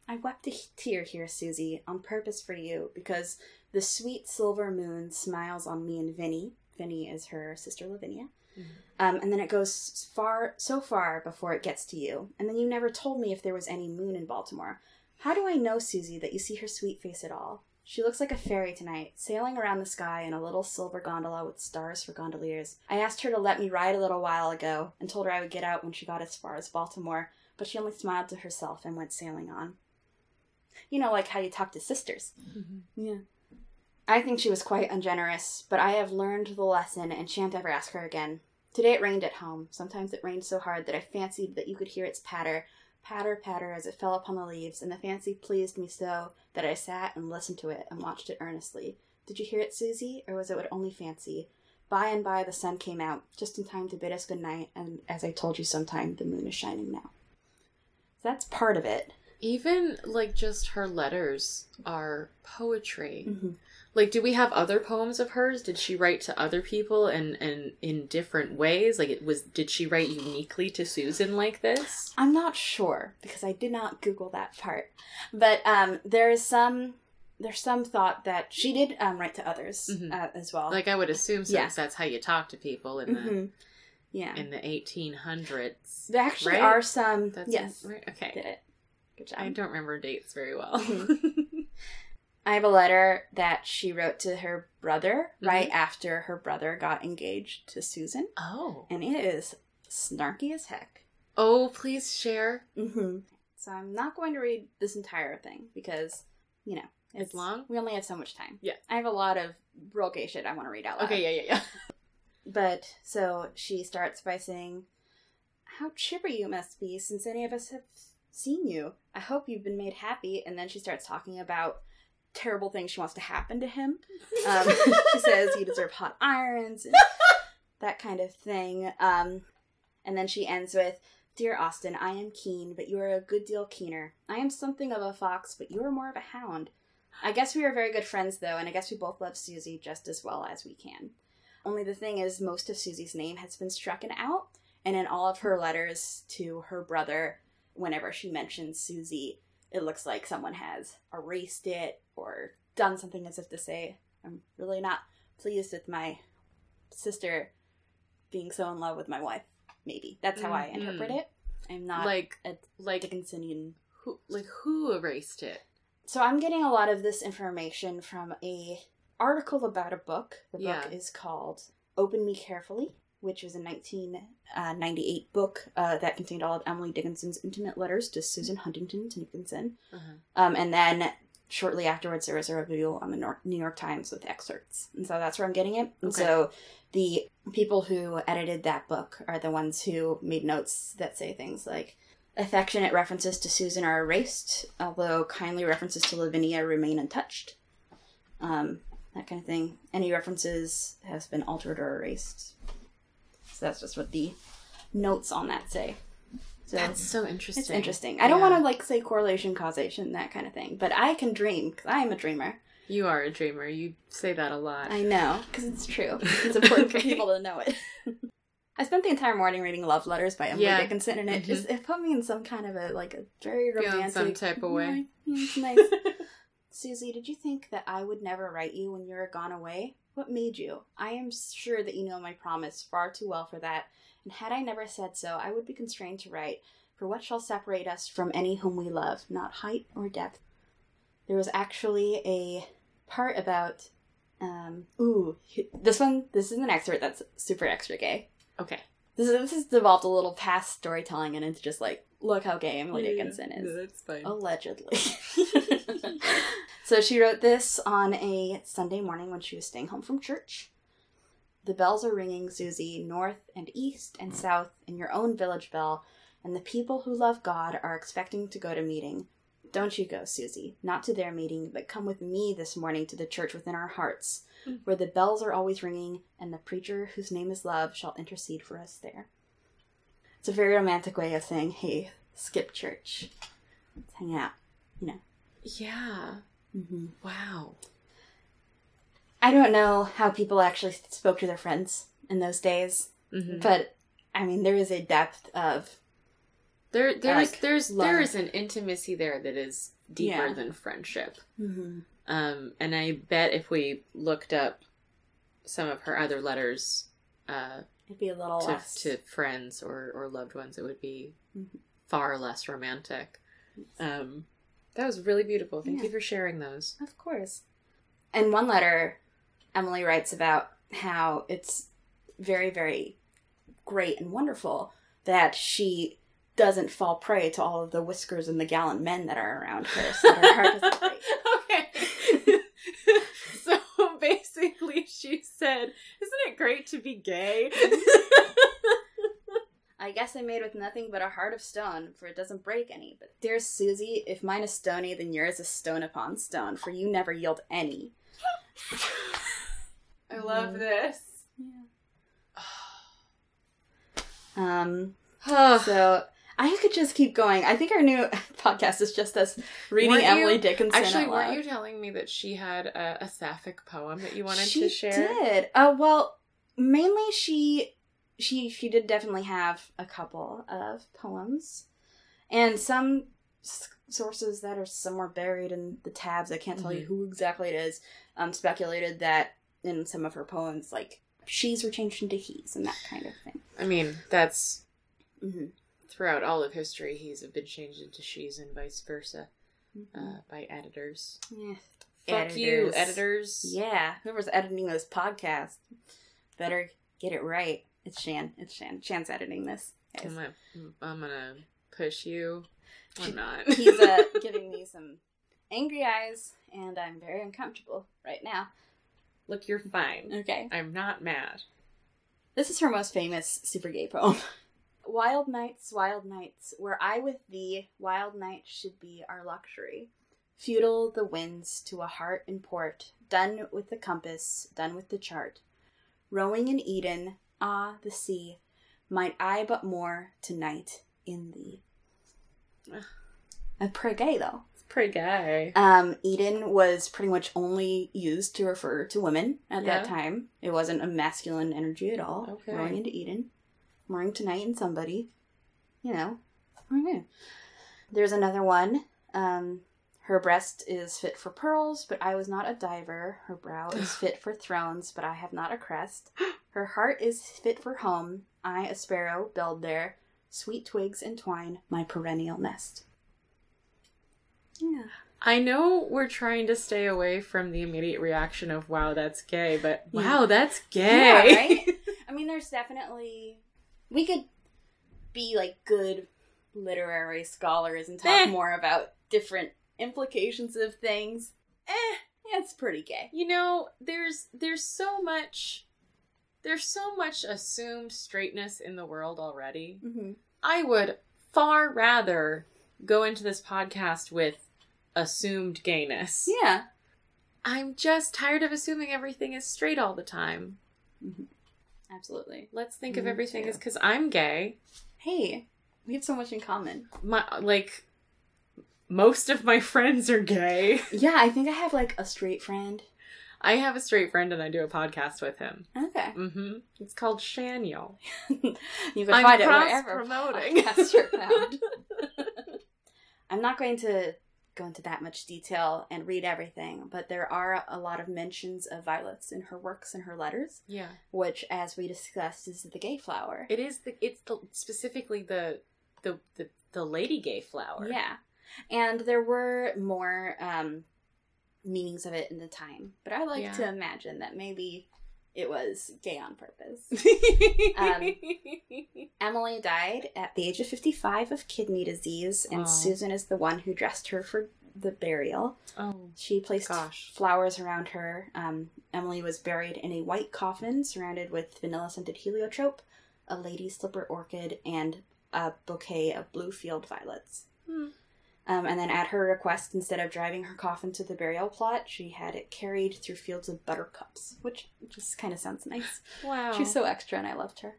I wept a tear here, Susie, on purpose for you, because the sweet silver moon smiles on me and Vinny. Vinny is her sister Lavinia. Mhm. Um, and then it goes far, so far before it gets to you. And then you never told me if there was any moon in Baltimore. How do I know, Susie, that you see her sweet face at all? She looks like a fairy tonight, sailing around the sky in a little silver gondola with stars for gondoliers. I asked her to let me ride a little while ago and told her I would get out when she got as far as Baltimore, but she only smiled to herself and went sailing on. You know, like how you talk to sisters. Mhm. Yeah. I think she was quite ungenerous, but I have learned the lesson and shan't ever ask her again. Today it rained at home. Sometimes it rained so hard that I fancied that you could hear its patter, patter, patter as it fell upon the leaves, and the fancy pleased me so that I sat and listened to it and watched it earnestly. Did you hear it, Susie, or was it only fancy? By and by the sun came out, just in time to bid us good night, and as I told you sometime, the moon is shining now. That's part of it. Even like just her letters are poetry. Mhm. Like, do we have other poems of hers? Did she write to other people and and in different ways? Like, it was did she write uniquely to Susan like this? I'm not sure because I did not Google that part, but um, there is some there's some thought that she did um, write to others Mhm. uh, as well. Like, I would assume since Yeah. that's how you talk to people in the Mhm. yeah, in the eighteen hundreds. there actually right? are some. That's yes, right. Okay. did it. Good job. I don't remember dates very well. I have a letter that she wrote to her brother Mm-hmm. right after her brother got engaged to Susan, oh. and it is snarky as heck. Oh, please share. Mm-hmm. So I'm not going to read this entire thing because, you know, It's long? We only have so much time. Yeah. I have a lot of real gay shit I want to read out loud. Okay, yeah, yeah, yeah. But so she starts by saying, "How chipper you must be since any of us have seen you. I hope you've been made happy." And then she starts talking about terrible things she wants to happen to him. Um, she says you deserve hot irons and that kind of thing. Um, and then she ends with, Dear Austin, I am keen, but you are a good deal keener. I am something of a fox, but you are more of a hound. I guess we are very good friends, though, and I guess we both love Susie just as well as we can. Only the thing is, most of Susie's name has been strucken out, and in all of her letters to her brother, whenever she mentions Susie, it looks like someone has erased it or done something as if to say, I'm really not pleased with my sister being so in love with my wife. Maybe. That's how I Mhm. interpret it. I'm not like, a like Dickinsonian who, like who erased it? so I'm getting a lot of this information from a article about a book. The book is called "Open Me Carefully," which was a 1998 book uh, that contained all of Emily Dickinson's intimate letters to Susan Huntington Dickinson. Uh-huh. Um, and then shortly afterwards, there was a review on the New York Times with excerpts, and so that's where I'm getting it. And Okay. so the people who edited that book are the ones who made notes that say things like. Affectionate references to Susan are erased, although kindly references to Lavinia remain untouched. Um, that kind of thing. Any references has been altered or erased. So that's just what the notes on that say. So That's so interesting. it's interesting. I don't want to like say correlation, causation, that kind of thing, but I can dream because I am a dreamer. You are a dreamer. You say that a lot. I know because it's true. It's important for people to know it. I spent the entire morning reading love letters by Emily Yeah. Dickinson, and it Mhm. just it put me in some kind of a like a very romantic, some type of way. Yeah, it's nice. Susie, did you think that I would never write you when you were gone away? What made you? I am sure that you know my promise far too well for that, and had I never said so, I would be constrained to write. For what shall separate us from any whom we love? Not height or depth. There was actually a part about, um, ooh, this one, this is an excerpt that's super extra gay. Okay. This, is, this has devolved a little past storytelling and it's just like, look how gay Emily Dickinson is. that's fine. Allegedly. so she wrote this on a Sunday morning when she was staying home from church. The bells are ringing, Susie, north and east and south in your own village bell, and the people who love God are expecting to go to meeting. Don't you go, Susie, not to their meeting, but come with me this morning to the church within our hearts, Mm. where the bells are always ringing, and the preacher whose name is love shall intercede for us there. It's a very romantic way of saying, hey, skip church. Let's hang out. You know. Yeah. Mm-hmm. Wow. I don't know how people actually spoke to their friends in those days, Mm-hmm. but I mean, there is a depth of There, there's, Like, there's, love. there is an intimacy there that is deeper Yeah. than friendship. mm-hmm. Um, and I bet if we looked up some of her other letters uh, it'd be a little to, less. to friends or, or loved ones, it would be Mhm. far less romantic. Um, that was really beautiful. Thank Yeah. you for sharing those. Of course. And one letter, Emily writes about how it's very, very great and wonderful that she doesn't fall prey to all of the whiskers and the gallant men that are around her, so her heart doesn't okay. so basically, she said, Isn't it great to be gay? I guess I made with nothing but a heart of stone, for it doesn't break any. But dear Susie, if mine is stony, then yours is stone upon stone, for you never yield any. I love this. Yeah. Um, so I could just keep going. I think our new podcast is just us reading Weren't Emily you- Dickinson. Actually, out weren't loud. you telling me that she had a, a sapphic poem that you wanted she to share? did. Uh, well, mainly she she she did definitely have a couple of poems, and some s- sources that are somewhere buried in the tabs. I can't tell you Mhm. who exactly it is. Um, speculated that in some of her poems, like she's were changed into he's and that kind of thing. I mean, that's Mm-hmm. throughout all of history, He's have been changed into she's and vice versa Mm-hmm. uh, by editors. yeah. Fuck you, editors. Yeah, whoever's editing this podcast better get it right. It's Shan. It's Shan. Shan's editing this. guys. I'm gonna, I'm gonna push you. I'm not. He's uh, giving me some angry eyes, and I'm very uncomfortable right now. Look, you're fine. Okay. I'm not mad. This is her most famous super gay poem. Wild nights, wild nights, where I with thee, wild nights should be our luxury. Futile the winds to a heart in port, done with the compass, done with the chart. Rowing in Eden, ah, the sea, might I but moor tonight in thee. Pretty gay though. It's pretty gay. Um, Eden was pretty much only used to refer to women at that time. It wasn't a masculine energy at all. Okay. Into Eden, mooring tonight in somebody, you know. Okay. There's another one. Um, her breast is fit for pearls, but I was not a diver. Her brow is fit for thrones, but I have not a crest. Her heart is fit for home. I, a sparrow, build there. Sweet twigs entwine my perennial nest. Yeah. I know we're trying to stay away from the immediate reaction of "Wow, that's gay," but Yeah. wow, that's Yeah, gay. right? I mean, there's definitely we could be like good literary scholars and talk Eh. more about different implications of things. Eh, it's pretty gay. you know, there's there's so much there's so much assumed straightness in the world already. Mm-hmm. I would far rather go into this podcast with assumed gayness. Yeah. I'm just tired of assuming everything is straight all the time. Absolutely. Let's think of everything too. as because I'm gay. Hey, we have so much in common. My like most of my friends are gay. Yeah, I think I have like a straight friend. I have a straight friend and I do a podcast with him. Okay. Mm-hmm. It's called Shaniel. you can I'm find it wherever promoting. podcasts are found. I'm not going to go into that much detail and read everything, but there are a lot of mentions of violets in her works and her letters, Yeah. which, as we discussed, is the gay flower. It is the it's the specifically the the the, the lady gay flower. Yeah. And there were more um, meanings of it in the time, but I like Yeah. to imagine that maybe it was gay on purpose. um, Emily died at the age of 55 of kidney disease, and Aw. Susan is the one who dressed her for the burial. oh She placed Gosh. flowers around her. Um, Emily was buried in a white coffin surrounded with vanilla scented heliotrope, a lady slipper orchid, and a bouquet of blue field violets. Hmm. Um, and then, at her request, instead of driving her coffin to the burial plot, she had it carried through fields of buttercups, which just kind of sounds nice. wow. She's so extra, and I loved her.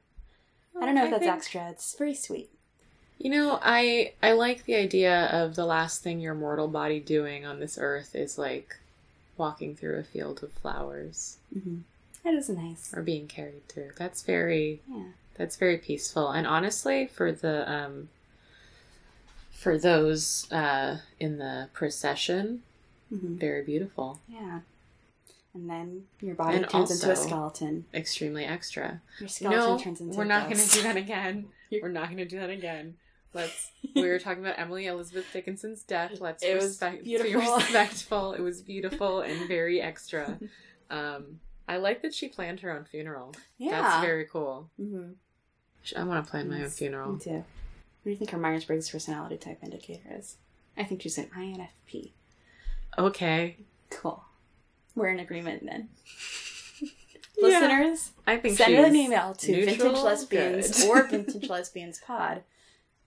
I don't know if that's think- extra. It's very sweet. You know, I I like the idea of the last thing your mortal body doing on this earth is like walking through a field of flowers Mm-hmm. That is nice. or being carried through. That's very Yeah. that's very peaceful. And honestly, for the um for those uh in the procession, hmm very beautiful. Yeah. And then your body And turns into a skeleton. Extremely extra. Your skeleton no, turns into we're not going to do that again. we're not going to do that again. Let's. We were talking about Emily Elizabeth Dickinson's death. Let's It was respect, be respectful. It was beautiful and very extra. Um, I like that she planned her own funeral. Yeah. That's very cool. Mm-hmm. I want to plan my own funeral. Me too. What do you think her Myers Briggs personality type indicator is? I think she's an INFP. Okay. Cool. We're in agreement then. Yeah. Listeners, I think send an email to neutral, vintage lesbians or vintage lesbians pod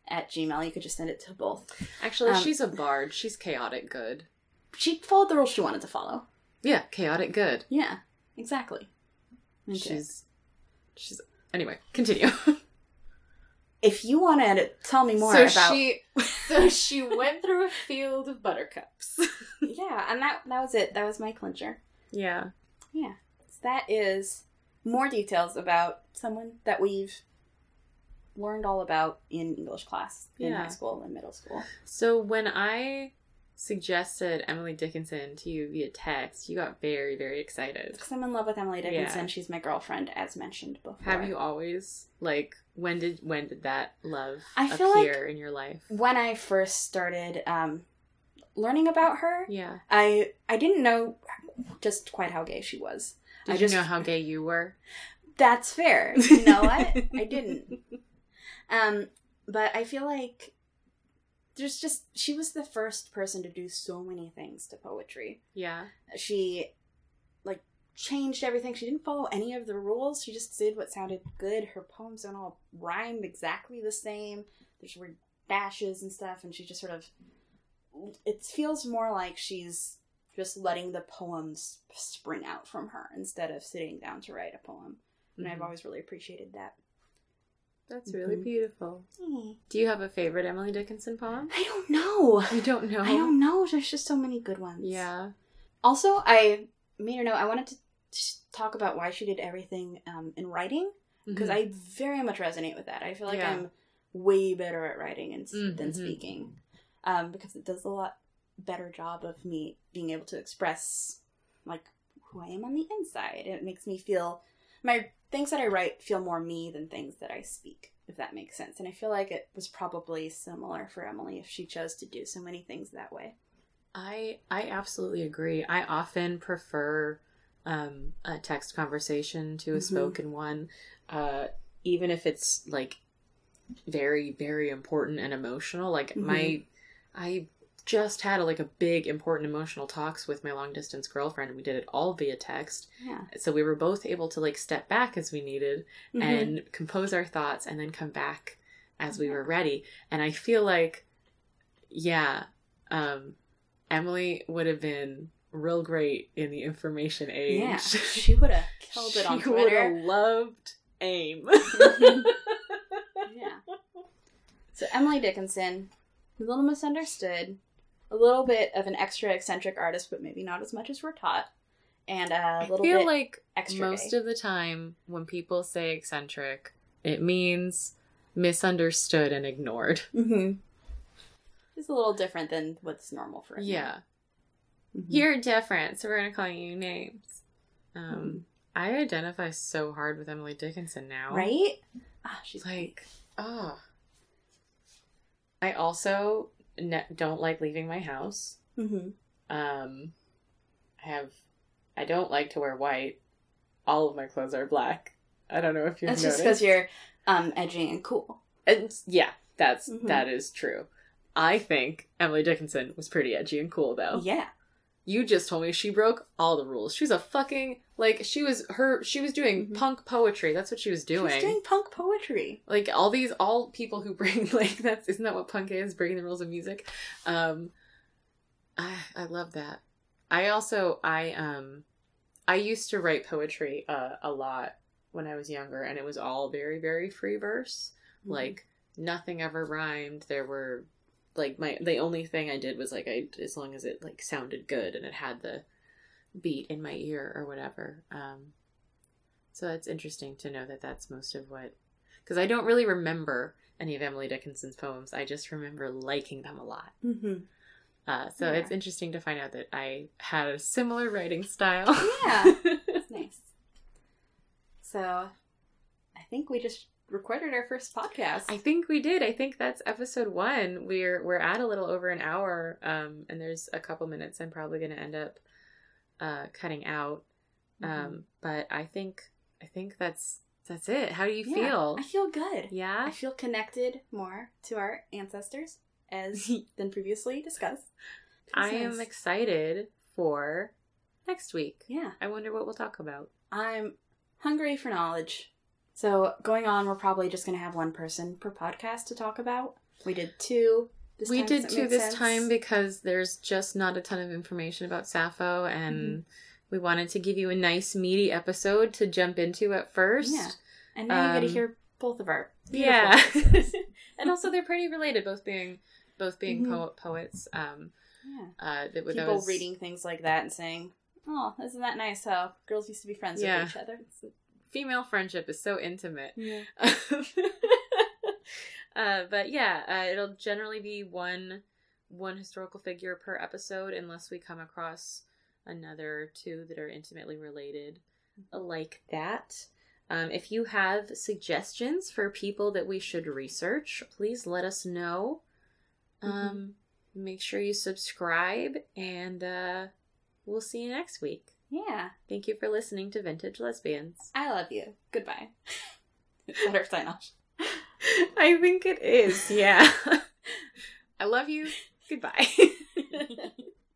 at gmail. You could just send it to both. Actually, um, she's a bard. She's chaotic good. She followed the rules she wanted to follow. Yeah, chaotic good. Yeah, exactly. Too. She's she's anyway. Continue. If you want to tell me more so about she so she went through a field of buttercups. yeah, and that that was it. That was my clincher. yeah. Yeah, so that is more details about someone that we've learned all about in English class in Yeah. high school and middle school. So when I suggested Emily Dickinson to you via text, you got very very excited. Because I'm in love with Emily Dickinson. Yeah. She's my girlfriend, as mentioned before. Have you always like when did when did that love I feel like- appear in your life? When I first started um, learning about her, Yeah. I I didn't know just quite how gay she was. Did I you just- know how gay you were? That's fair. You know what? I didn't. Um, but I feel like there's just she was the first person to do so many things to poetry. Yeah. She changed everything. She didn't follow any of the rules. She just did what sounded good. Her poems don't all rhyme exactly the same. There's weird dashes and stuff, and she just sort of it feels more like she's just letting the poems spring out from her instead of sitting down to write a poem. And I've Mhm. always really appreciated that. That's really Mhm. beautiful. Do you have a favorite Emily Dickinson poem? I don't know. You don't know. I don't know. There's just so many good ones. Yeah. Also, I made a note. I wanted to t- talk about why she did everything um, in writing because Mhm. I very much resonate with that. I feel like Yeah. I'm way better at writing and, Mhm. than speaking um, because it does a lot better job of me being able to express like who I am on the inside. It makes me feel my things that I write feel more me than things that I speak, if that makes sense. And I feel like it was probably similar for Emily if she chose to do so many things that way. I I absolutely agree. I often prefer um, a text conversation to a Mhm. spoken one, uh, even if it's like very very important and emotional. Like Mhm. my, I just had a, like a big important emotional talks with my long distance girlfriend, and we did it all via text. Yeah. So we were both able to like step back as we needed Mhm. and compose our thoughts and then come back as we were ready. And I feel like, yeah, um, Emily would have been real great in the information age. Yeah, she would have killed it on She would Twitter. have loved AIM. yeah. So Emily Dickinson, a little misunderstood, a little bit of an extra eccentric artist, but maybe not as much as we're taught, and a I little feel bit like extra most gay. of the time when people say eccentric, it means misunderstood and ignored. hmm It's a little different than what's normal for us. Yeah. Mhm. You're different, so we're gonna call you names. Um, I identify so hard with Emily Dickinson now. right? Ah, she's Like, oh. I also ne- don't like leaving my house. hmm Um, I have, I don't like to wear white. All of my clothes are black. I don't know if you've That's just noticed. because you're um edgy and cool. And yeah, that's Mhm. that is true. I think Emily Dickinson was pretty edgy and cool though. Yeah. You just told me she broke all the rules. She's a fucking like she was her she was doing Mhm. punk poetry. That's what she was doing. She's doing punk poetry. like all these all people who bring like that's isn't that what punk is breaking the rules of music um i i love that i also i um i used to write poetry uh, a lot when i was younger and it was all very very free verse Mm-hmm. like nothing ever rhymed there were like my the only thing i did was like i as long as it like sounded good and it had the beat in my ear or whatever um so it's interesting to know that that's most of what because I don't really remember any of Emily Dickinson's poems. I just remember liking them a lot. hmm Uh, so Yeah. it's interesting to find out that I had a similar writing style. Yeah. That's nice. So, I think we just recorded our first podcast. I think we did. I think that's episode one. We're we're at a little over an hour, um, and there's a couple minutes I'm probably going to end up uh, cutting out. Mhm. Um, but I think I think that's that's it. How do you Yeah, feel? I feel good. Yeah. I feel connected more to our ancestors, as than previously discussed. I am excited for next week. Yeah. I wonder what we'll talk about. I'm hungry for knowledge. So going on, we're probably just going to have one person per podcast to talk about. We did two. This we time. did Does that too make this sense? time because there's just not a ton of information about Sappho, and Mm-hmm. we wanted to give you a nice meaty episode to jump into at first. Yeah. and now you get um, to hear both of our Yeah. and also they're pretty related, both being both being Mhm. po- poets. Um, yeah. uh, that, People was- reading things like that and saying, "Oh, isn't that nice how girls used to be friends Yeah. with each other?" Female friendship is so intimate. Yeah. uh, but yeah, uh, it'll generally be one one historical figure per episode, unless we come across another two that are intimately related, like that. Um, if you have suggestions for people that we should research, please let us know. Um, Make sure you subscribe, and uh, we'll see you next week. Yeah. Thank you for listening to Vintage Lesbians. I love you. Goodbye. better sign off? I think it is, yeah. I love you. Goodbye.